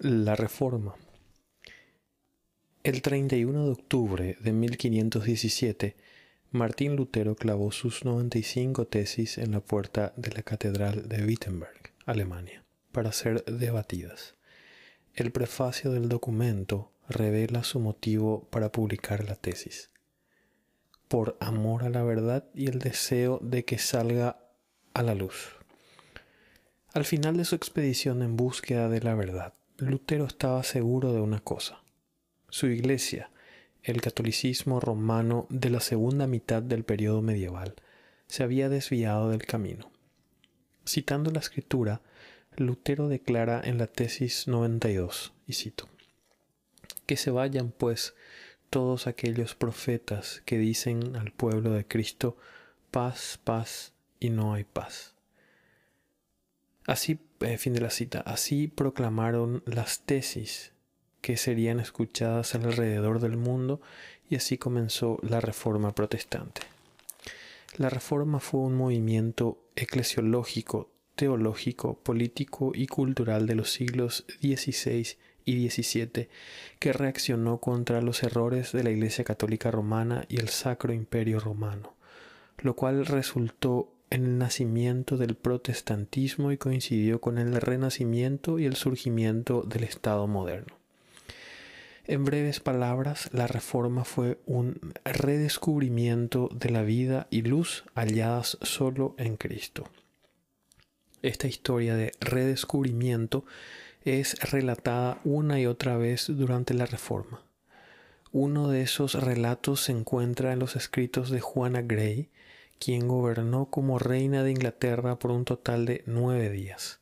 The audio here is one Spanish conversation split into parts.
La Reforma. El 31 de octubre de 1517, Martín Lutero clavó sus 95 tesis en la puerta de la Catedral de Wittenberg, Alemania, para ser debatidas. El prefacio del documento revela su motivo para publicar la tesis. Por amor a la verdad y el deseo de que salga a la luz. Al final de su expedición en búsqueda de la verdad, Lutero estaba seguro de una cosa. Su iglesia, el catolicismo romano de la segunda mitad del periodo medieval, se había desviado del camino. Citando la escritura, Lutero declara en la tesis 92, y cito, Que se vayan, pues, todos aquellos profetas que dicen al pueblo de Cristo, paz, paz, y no hay paz. Así, eh, fin de la cita, así proclamaron las tesis que serían escuchadas alrededor del mundo y así comenzó la Reforma Protestante. La Reforma fue un movimiento eclesiológico, teológico, político y cultural de los siglos XVI y XVII que reaccionó contra los errores de la Iglesia Católica Romana y el Sacro Imperio Romano, lo cual resultó en el nacimiento del protestantismo y coincidió con el renacimiento y el surgimiento del Estado moderno. En breves palabras, la reforma fue un redescubrimiento de la vida y luz halladas solo en Cristo. Esta historia de redescubrimiento es relatada una y otra vez durante la reforma. Uno de esos relatos se encuentra en los escritos de Juana Gray, quien gobernó como reina de Inglaterra por un total de nueve días.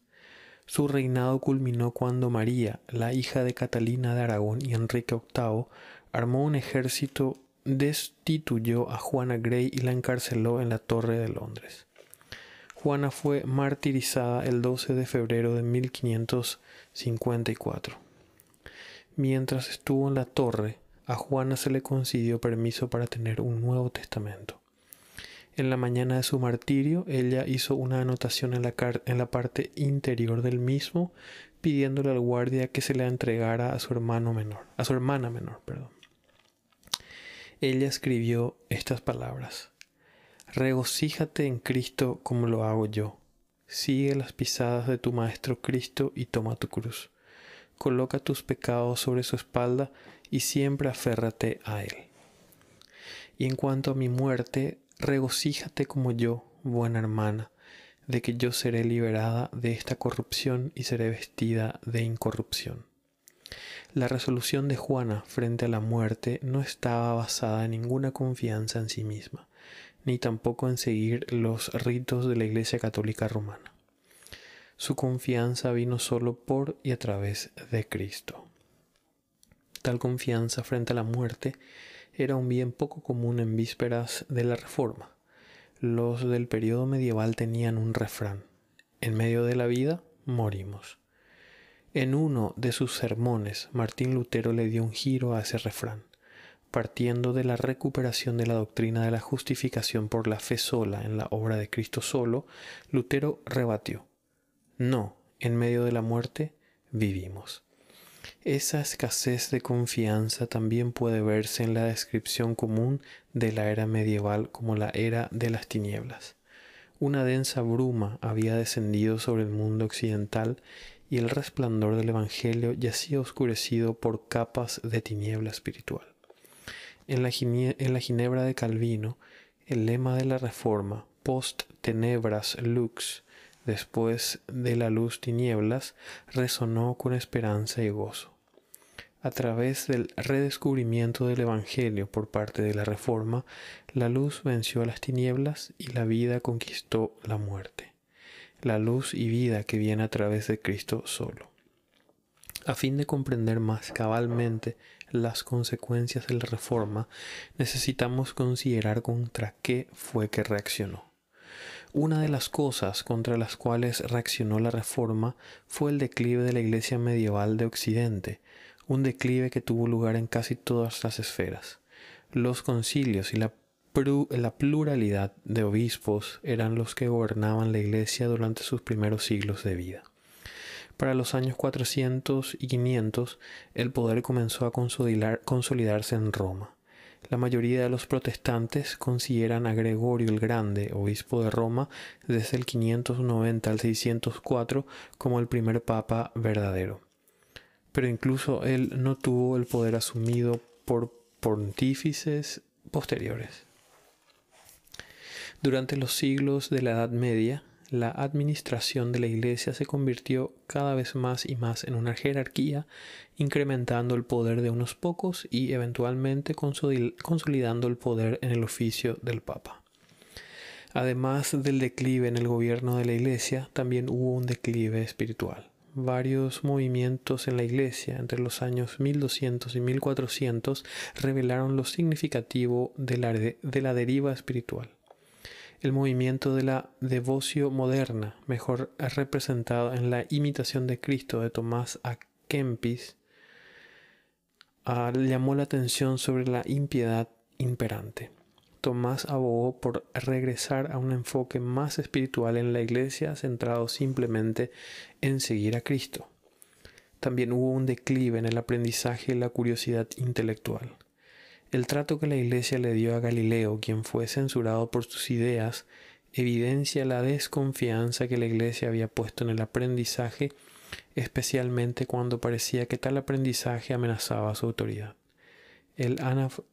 Su reinado culminó cuando María, la hija de Catalina de Aragón y Enrique VIII, armó un ejército, destituyó a Juana Grey y la encarceló en la Torre de Londres. Juana fue martirizada el 12 de febrero de 1554. Mientras estuvo en la torre, a Juana se le concedió permiso para tener un Nuevo Testamento. En la mañana de su martirio, ella hizo una anotación en la, en la parte interior del mismo, pidiéndole al guardia que se le entregara a su hermano menor, a su hermana menor, perdón. Ella escribió estas palabras: Regocíjate en Cristo como lo hago yo. Sigue las pisadas de tu Maestro Cristo y toma tu cruz. Coloca tus pecados sobre su espalda y siempre aférrate a Él. Y en cuanto a mi muerte, regocíjate como yo, buena hermana, de que yo seré liberada de esta corrupción y seré vestida de incorrupción. La resolución de Juana frente a la muerte no estaba basada en ninguna confianza en sí misma, ni tampoco en seguir los ritos de la Iglesia Católica Romana. Su confianza vino solo por y a través de Cristo. Tal confianza frente a la muerte era un bien poco común en vísperas de la Reforma. Los del periodo medieval tenían un refrán. En medio de la vida, morimos. En uno de sus sermones, Martín Lutero le dio un giro a ese refrán. Partiendo de la recuperación de la doctrina de la justificación por la fe sola en la obra de Cristo solo, Lutero rebatió. No, en medio de la muerte, vivimos. Esa escasez de confianza también puede verse en la descripción común de la era medieval como la era de las tinieblas. Una densa bruma había descendido sobre el mundo occidental y el resplandor del Evangelio yacía oscurecido por capas de tiniebla espiritual. En la, en la Ginebra de Calvino, el lema de la Reforma, post tenebras lux, después de la luz tinieblas, resonó con esperanza y gozo. A través del redescubrimiento del Evangelio por parte de la Reforma, la luz venció a las tinieblas y la vida conquistó la muerte. La luz y vida que viene a través de Cristo solo. A fin de comprender más cabalmente las consecuencias de la Reforma, necesitamos considerar contra qué fue que reaccionó. Una de las cosas contra las cuales reaccionó la Reforma fue el declive de la Iglesia medieval de Occidente, un declive que tuvo lugar en casi todas las esferas. Los concilios y la, pluralidad de obispos eran los que gobernaban la Iglesia durante sus primeros siglos de vida. Para los años 400 y 500, el poder comenzó a consolidarse en Roma. La mayoría de los protestantes consideran a Gregorio el Grande, obispo de Roma, desde el 590 al 604 como el primer papa verdadero. Pero incluso él no tuvo el poder asumido por pontífices posteriores. Durante los siglos de la Edad Media, la administración de la Iglesia se convirtió cada vez más y más en una jerarquía, incrementando el poder de unos pocos y eventualmente consolidando el poder en el oficio del Papa. Además del declive en el gobierno de la Iglesia, también hubo un declive espiritual. Varios movimientos en la Iglesia entre los años 1200 y 1400 revelaron lo significativo de la, de la deriva espiritual el movimiento de la devoción moderna, mejor representado en la imitación de Cristo de Tomás A. Kempis, ah, llamó la atención sobre la impiedad imperante. Tomás abogó por regresar a un enfoque más espiritual en la iglesia centrado simplemente en seguir a Cristo. También hubo un declive en el aprendizaje y la curiosidad intelectual. El trato que la Iglesia le dio a Galileo, quien fue censurado por sus ideas, evidencia la desconfianza que la Iglesia había puesto en el aprendizaje, especialmente cuando parecía que tal aprendizaje amenazaba su autoridad. El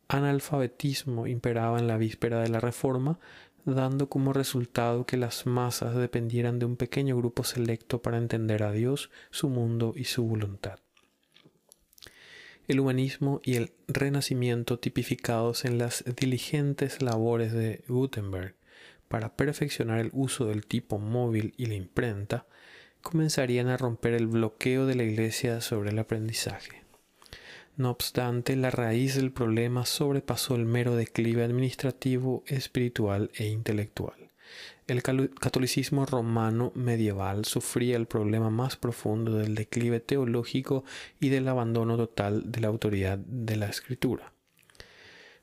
analfabetismo imperaba en la víspera de la Reforma, dando como resultado que las masas dependieran de un pequeño grupo selecto para entender a Dios, su mundo y su voluntad el humanismo y el renacimiento tipificados en las diligentes labores de Gutenberg para perfeccionar el uso del tipo móvil y la imprenta, comenzarían a romper el bloqueo de la Iglesia sobre el aprendizaje. No obstante, la raíz del problema sobrepasó el mero declive administrativo, espiritual e intelectual. El catolicismo romano medieval sufría el problema más profundo del declive teológico y del abandono total de la autoridad de la escritura.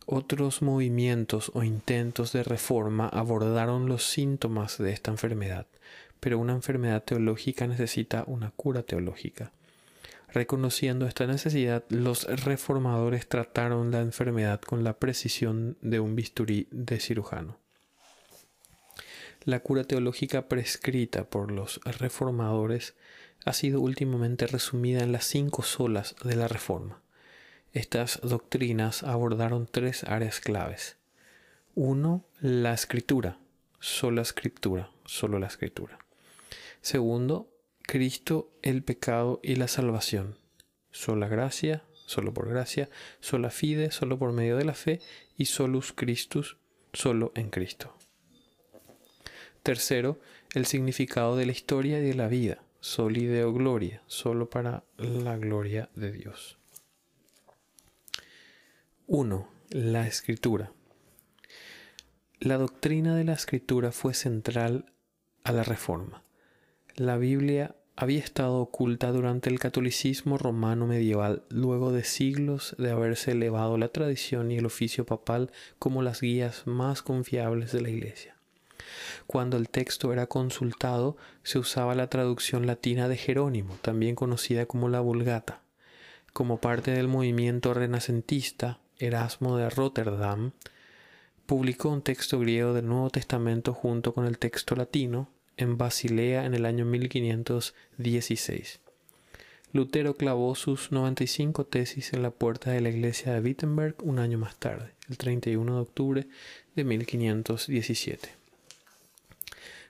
Otros movimientos o intentos de reforma abordaron los síntomas de esta enfermedad, pero una enfermedad teológica necesita una cura teológica. Reconociendo esta necesidad, los reformadores trataron la enfermedad con la precisión de un bisturí de cirujano. La cura teológica prescrita por los reformadores ha sido últimamente resumida en las cinco solas de la Reforma. Estas doctrinas abordaron tres áreas claves. Uno, la escritura, sola escritura, solo la escritura. Segundo, Cristo, el pecado y la salvación, sola gracia, solo por gracia, sola fide, solo por medio de la fe, y solus Christus, solo en Cristo. Tercero, el significado de la historia y de la vida, solideo gloria, solo para la gloria de Dios. 1. La escritura. La doctrina de la escritura fue central a la reforma. La Biblia había estado oculta durante el catolicismo romano medieval luego de siglos de haberse elevado la tradición y el oficio papal como las guías más confiables de la Iglesia. Cuando el texto era consultado, se usaba la traducción latina de Jerónimo, también conocida como la Vulgata. Como parte del movimiento renacentista, Erasmo de Rotterdam publicó un texto griego del Nuevo Testamento junto con el texto latino en Basilea en el año 1516. Lutero clavó sus 95 tesis en la puerta de la iglesia de Wittenberg un año más tarde, el 31 de octubre de 1517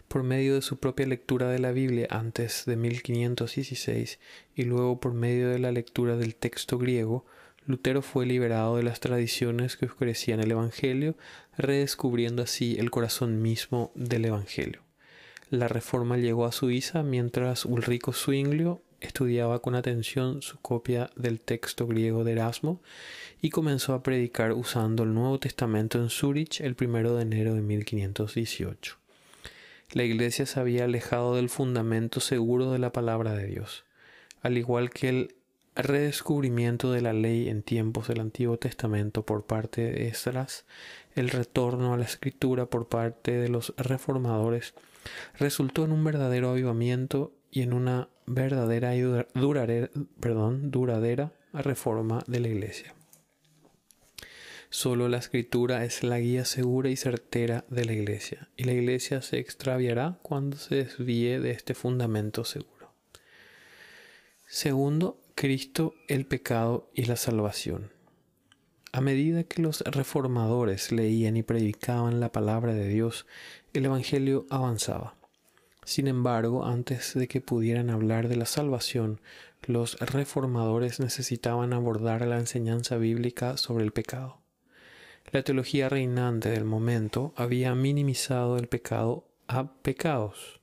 por medio de su propia lectura de la Biblia antes de 1516 y luego por medio de la lectura del texto griego, Lutero fue liberado de las tradiciones que oscurecían el Evangelio, redescubriendo así el corazón mismo del Evangelio. La reforma llegó a Suiza mientras Ulrico Zwinglio estudiaba con atención su copia del texto griego de Erasmo y comenzó a predicar usando el Nuevo Testamento en Zúrich el 1 de enero de 1518 la Iglesia se había alejado del fundamento seguro de la palabra de Dios, al igual que el redescubrimiento de la ley en tiempos del Antiguo Testamento por parte de Esdras, el retorno a la escritura por parte de los reformadores, resultó en un verdadero avivamiento y en una verdadera y duradera, reforma de la Iglesia. Solo la escritura es la guía segura y certera de la Iglesia, y la Iglesia se extraviará cuando se desvíe de este fundamento seguro. Segundo, Cristo, el pecado y la salvación. A medida que los reformadores leían y predicaban la palabra de Dios, el Evangelio avanzaba. Sin embargo, antes de que pudieran hablar de la salvación, los reformadores necesitaban abordar la enseñanza bíblica sobre el pecado. La teología reinante del momento había minimizado el pecado a pecados,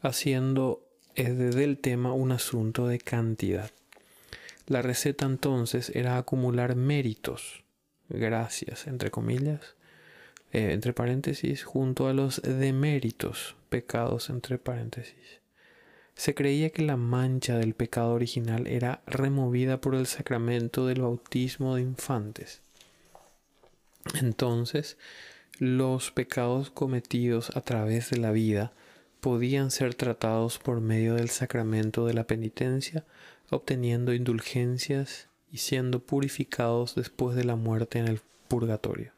haciendo del tema un asunto de cantidad. La receta entonces era acumular méritos, gracias, entre comillas, eh, entre paréntesis, junto a los deméritos, pecados, entre paréntesis. Se creía que la mancha del pecado original era removida por el sacramento del bautismo de infantes. Entonces, los pecados cometidos a través de la vida podían ser tratados por medio del sacramento de la penitencia obteniendo indulgencias y siendo purificados después de la muerte en el purgatorio.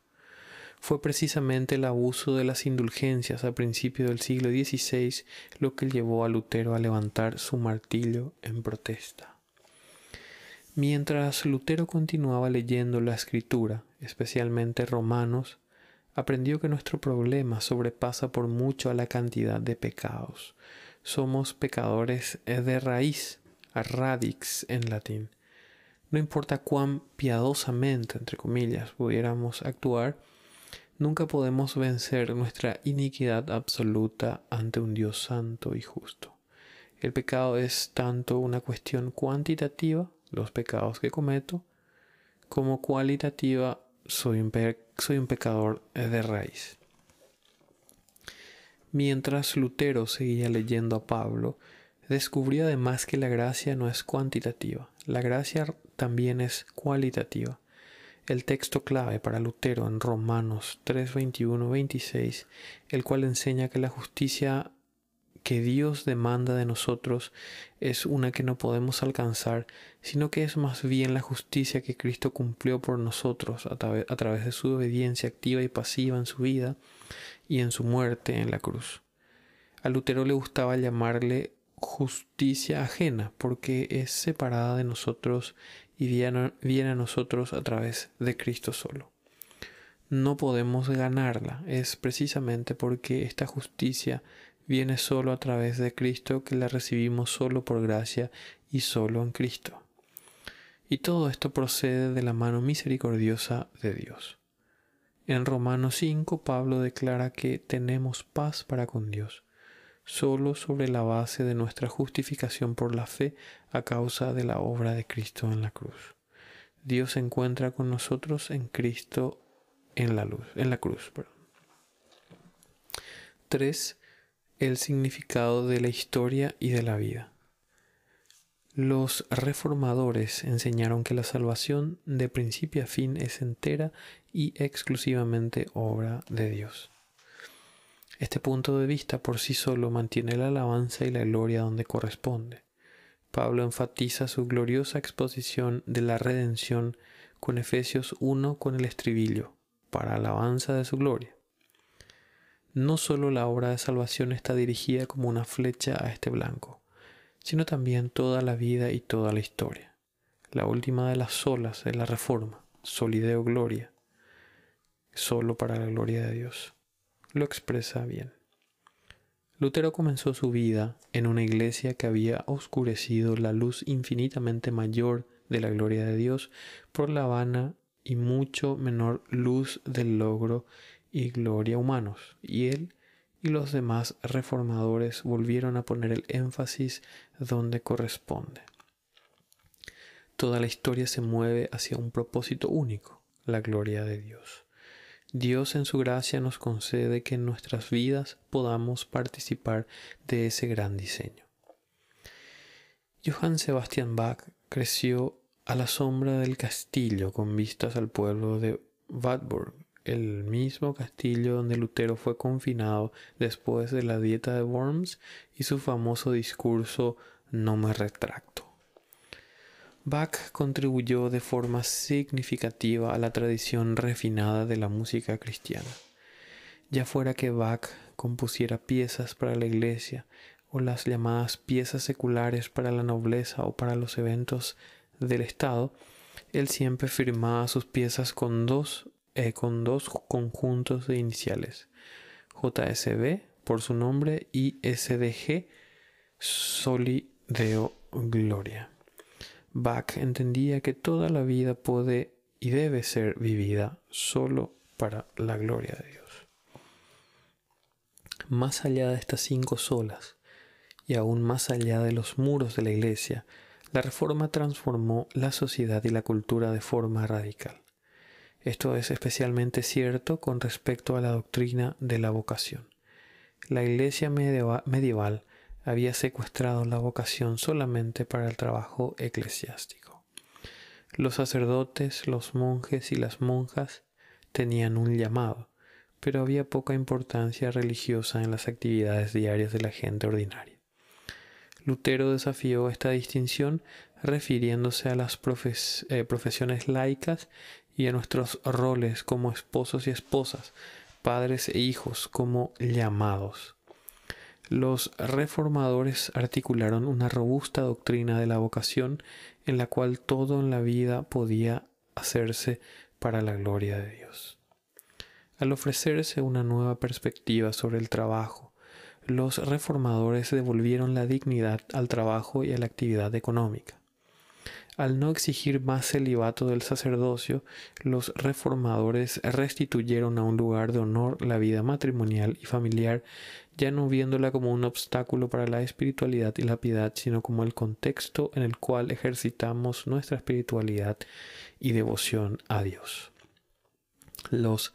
Fue precisamente el abuso de las indulgencias a principios del siglo XVI lo que llevó a Lutero a levantar su martillo en protesta. Mientras Lutero continuaba leyendo la escritura, especialmente Romanos, aprendió que nuestro problema sobrepasa por mucho a la cantidad de pecados. Somos pecadores de raíz, radix en latín. No importa cuán piadosamente, entre comillas, pudiéramos actuar, nunca podemos vencer nuestra iniquidad absoluta ante un Dios santo y justo. El pecado es tanto una cuestión cuantitativa, los pecados que cometo, como cualitativa, soy un, soy un pecador de raíz. Mientras Lutero seguía leyendo a Pablo, Descubrió además que la gracia no es cuantitativa, la gracia también es cualitativa. El texto clave para Lutero en Romanos 3, 26, el cual enseña que la justicia que Dios demanda de nosotros es una que no podemos alcanzar, sino que es más bien la justicia que Cristo cumplió por nosotros a, través de su obediencia activa y pasiva en su vida y en su muerte en la cruz. A Lutero le gustaba llamarle justicia ajena, porque es separada de nosotros y viene a nosotros a través de Cristo solo. No podemos ganarla, es precisamente porque esta justicia viene solo a través de Cristo que la recibimos solo por gracia y solo en Cristo. Y todo esto procede de la mano misericordiosa de Dios. En Romanos 5 Pablo declara que tenemos paz para con Dios solo sobre la base de nuestra justificación por la fe a causa de la obra de Cristo en la cruz. Dios se encuentra con nosotros en Cristo en la luz, en la cruz. 3. El significado de la historia y de la vida. Los reformadores enseñaron que la salvación de principio a fin es entera y exclusivamente obra de Dios. Este punto de vista por sí solo mantiene la alabanza y la gloria donde corresponde. Pablo enfatiza su gloriosa exposición de la redención con Efesios 1 con el estribillo, para alabanza de su gloria. No solo la obra de salvación está dirigida como una flecha a este blanco, sino también toda la vida y toda la historia. La última de las solas es la reforma, solideo gloria, solo para la gloria de Dios lo expresa bien. Lutero comenzó su vida en una iglesia que había oscurecido la luz infinitamente mayor de la gloria de Dios por la vana y mucho menor luz del logro y gloria humanos, y él y los demás reformadores volvieron a poner el énfasis donde corresponde. Toda la historia se mueve hacia un propósito único, la gloria de Dios. Dios en su gracia nos concede que en nuestras vidas podamos participar de ese gran diseño. Johann Sebastian Bach creció a la sombra del castillo con vistas al pueblo de Wartburg, el mismo castillo donde Lutero fue confinado después de la dieta de Worms y su famoso discurso no me retracto. Bach contribuyó de forma significativa a la tradición refinada de la música cristiana. Ya fuera que Bach compusiera piezas para la iglesia o las llamadas piezas seculares para la nobleza o para los eventos del Estado, él siempre firmaba sus piezas con dos, eh, con dos conjuntos de iniciales, JSB por su nombre y SDG Soli Deo Gloria. Bach entendía que toda la vida puede y debe ser vivida solo para la gloria de Dios. Más allá de estas cinco solas y aún más allá de los muros de la iglesia, la reforma transformó la sociedad y la cultura de forma radical. Esto es especialmente cierto con respecto a la doctrina de la vocación. La iglesia medieval había secuestrado la vocación solamente para el trabajo eclesiástico. Los sacerdotes, los monjes y las monjas tenían un llamado, pero había poca importancia religiosa en las actividades diarias de la gente ordinaria. Lutero desafió esta distinción refiriéndose a las eh, profesiones laicas y a nuestros roles como esposos y esposas, padres e hijos como llamados. Los reformadores articularon una robusta doctrina de la vocación en la cual todo en la vida podía hacerse para la gloria de Dios. Al ofrecerse una nueva perspectiva sobre el trabajo, los reformadores devolvieron la dignidad al trabajo y a la actividad económica. Al no exigir más celibato del sacerdocio, los reformadores restituyeron a un lugar de honor la vida matrimonial y familiar, ya no viéndola como un obstáculo para la espiritualidad y la piedad, sino como el contexto en el cual ejercitamos nuestra espiritualidad y devoción a Dios. Los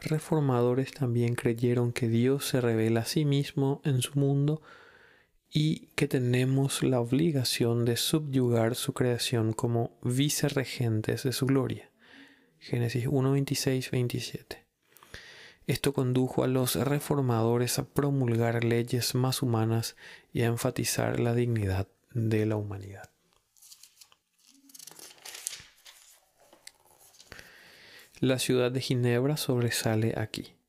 reformadores también creyeron que Dios se revela a sí mismo en su mundo y que tenemos la obligación de subyugar su creación como vicerregentes de su gloria. Génesis 1, 26, 27. Esto condujo a los reformadores a promulgar leyes más humanas y a enfatizar la dignidad de la humanidad. La ciudad de Ginebra sobresale aquí.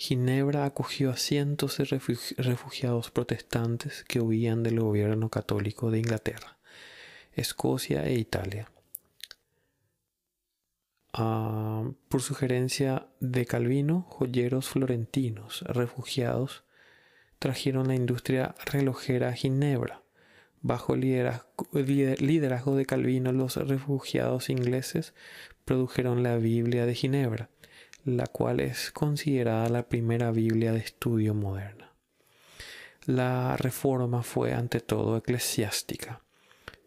Ginebra acogió a cientos de refugiados protestantes que huían del gobierno católico de Inglaterra, Escocia e Italia. Ah, por sugerencia de Calvino, joyeros florentinos refugiados trajeron la industria relojera a Ginebra. Bajo el liderazgo de Calvino, los refugiados ingleses produjeron la Biblia de Ginebra la cual es considerada la primera Biblia de estudio moderna. La reforma fue ante todo eclesiástica.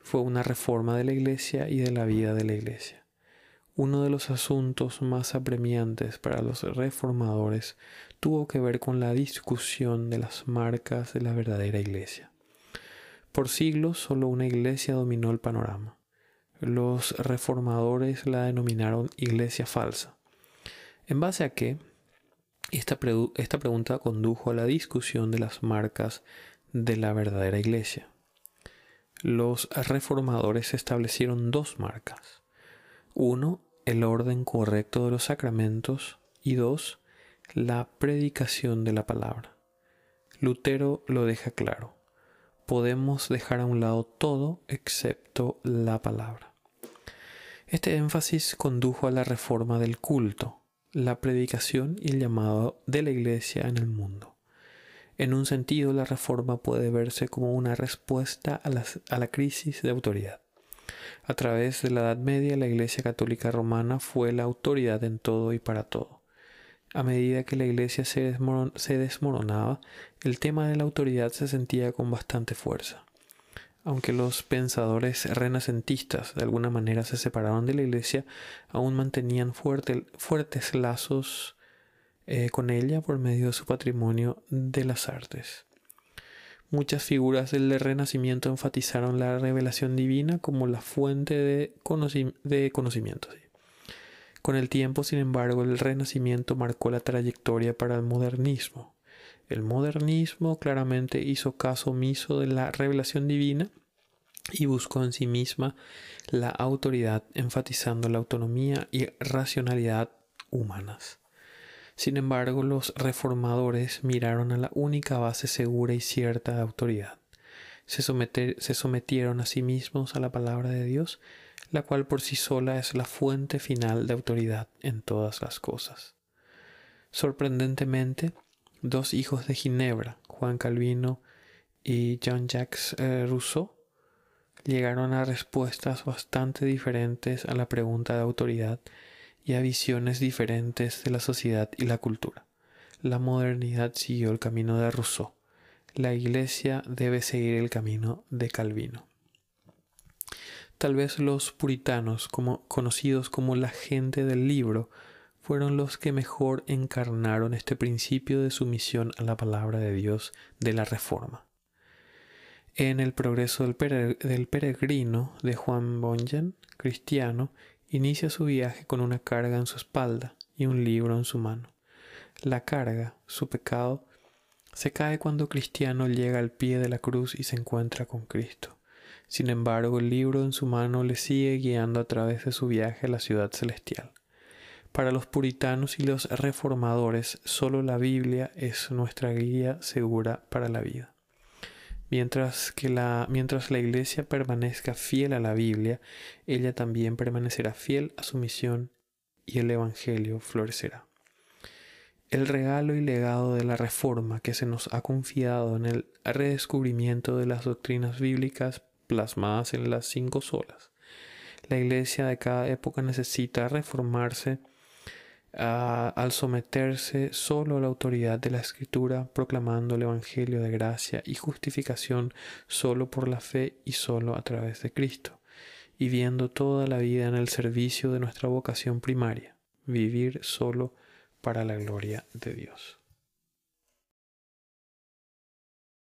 Fue una reforma de la Iglesia y de la vida de la Iglesia. Uno de los asuntos más apremiantes para los reformadores tuvo que ver con la discusión de las marcas de la verdadera Iglesia. Por siglos solo una Iglesia dominó el panorama. Los reformadores la denominaron Iglesia falsa en base a qué, esta, esta pregunta condujo a la discusión de las marcas de la verdadera iglesia. Los reformadores establecieron dos marcas. Uno, el orden correcto de los sacramentos y dos, la predicación de la palabra. Lutero lo deja claro. Podemos dejar a un lado todo excepto la palabra. Este énfasis condujo a la reforma del culto, la predicación y el llamado de la Iglesia en el mundo. En un sentido, la reforma puede verse como una respuesta a, la crisis de autoridad. A través de la Edad Media, la Iglesia Católica Romana fue la autoridad en todo y para todo. A medida que la Iglesia se, desmoronaba, el tema de la autoridad se sentía con bastante fuerza. Aunque los pensadores renacentistas de alguna manera se separaron de la Iglesia, aún mantenían fuertes lazos eh, con ella por medio de su patrimonio de las artes. Muchas figuras del Renacimiento enfatizaron la revelación divina como la fuente de, conocimiento. Con el tiempo, sin embargo, el Renacimiento marcó la trayectoria para el modernismo. El modernismo claramente hizo caso omiso de la revelación divina y buscó en sí misma la autoridad, enfatizando la autonomía y racionalidad humanas. Sin embargo, los reformadores miraron a la única base segura y cierta de autoridad. Se, se, sometieron a sí mismos a la palabra de Dios, la cual por sí sola es la fuente final de autoridad en todas las cosas. Sorprendentemente, dos hijos de Ginebra, Juan Calvino y Jean-Jacques eh, Rousseau, llegaron a respuestas bastante diferentes a la pregunta de autoridad y a visiones diferentes de la sociedad y la cultura. La modernidad siguió el camino de Rousseau. La Iglesia debe seguir el camino de Calvino. Tal vez los puritanos, como, conocidos como la gente del libro, fueron los que mejor encarnaron este principio de sumisión a la palabra de Dios de la Reforma. En el progreso del, peregrino de Juan Bongen, cristiano, inicia su viaje con una carga en su espalda y un libro en su mano. La carga, su pecado, se cae cuando cristiano llega al pie de la cruz y se encuentra con Cristo. Sin embargo, el libro en su mano le sigue guiando a través de su viaje a la ciudad celestial. Para los puritanos y los reformadores, solo la Biblia es nuestra guía segura para la vida. Mientras que la, mientras la Iglesia permanezca fiel a la Biblia, ella también permanecerá fiel a su misión y el Evangelio florecerá. El regalo y legado de la Reforma que se nos ha confiado en el redescubrimiento de las doctrinas bíblicas plasmadas en las cinco solas. La Iglesia de cada época necesita reformarse al someterse solo a la autoridad de la Escritura, proclamando el Evangelio de gracia y justificación solo por la fe y solo a través de Cristo, y viendo toda la vida en el servicio de nuestra vocación primaria, vivir solo para la gloria de Dios.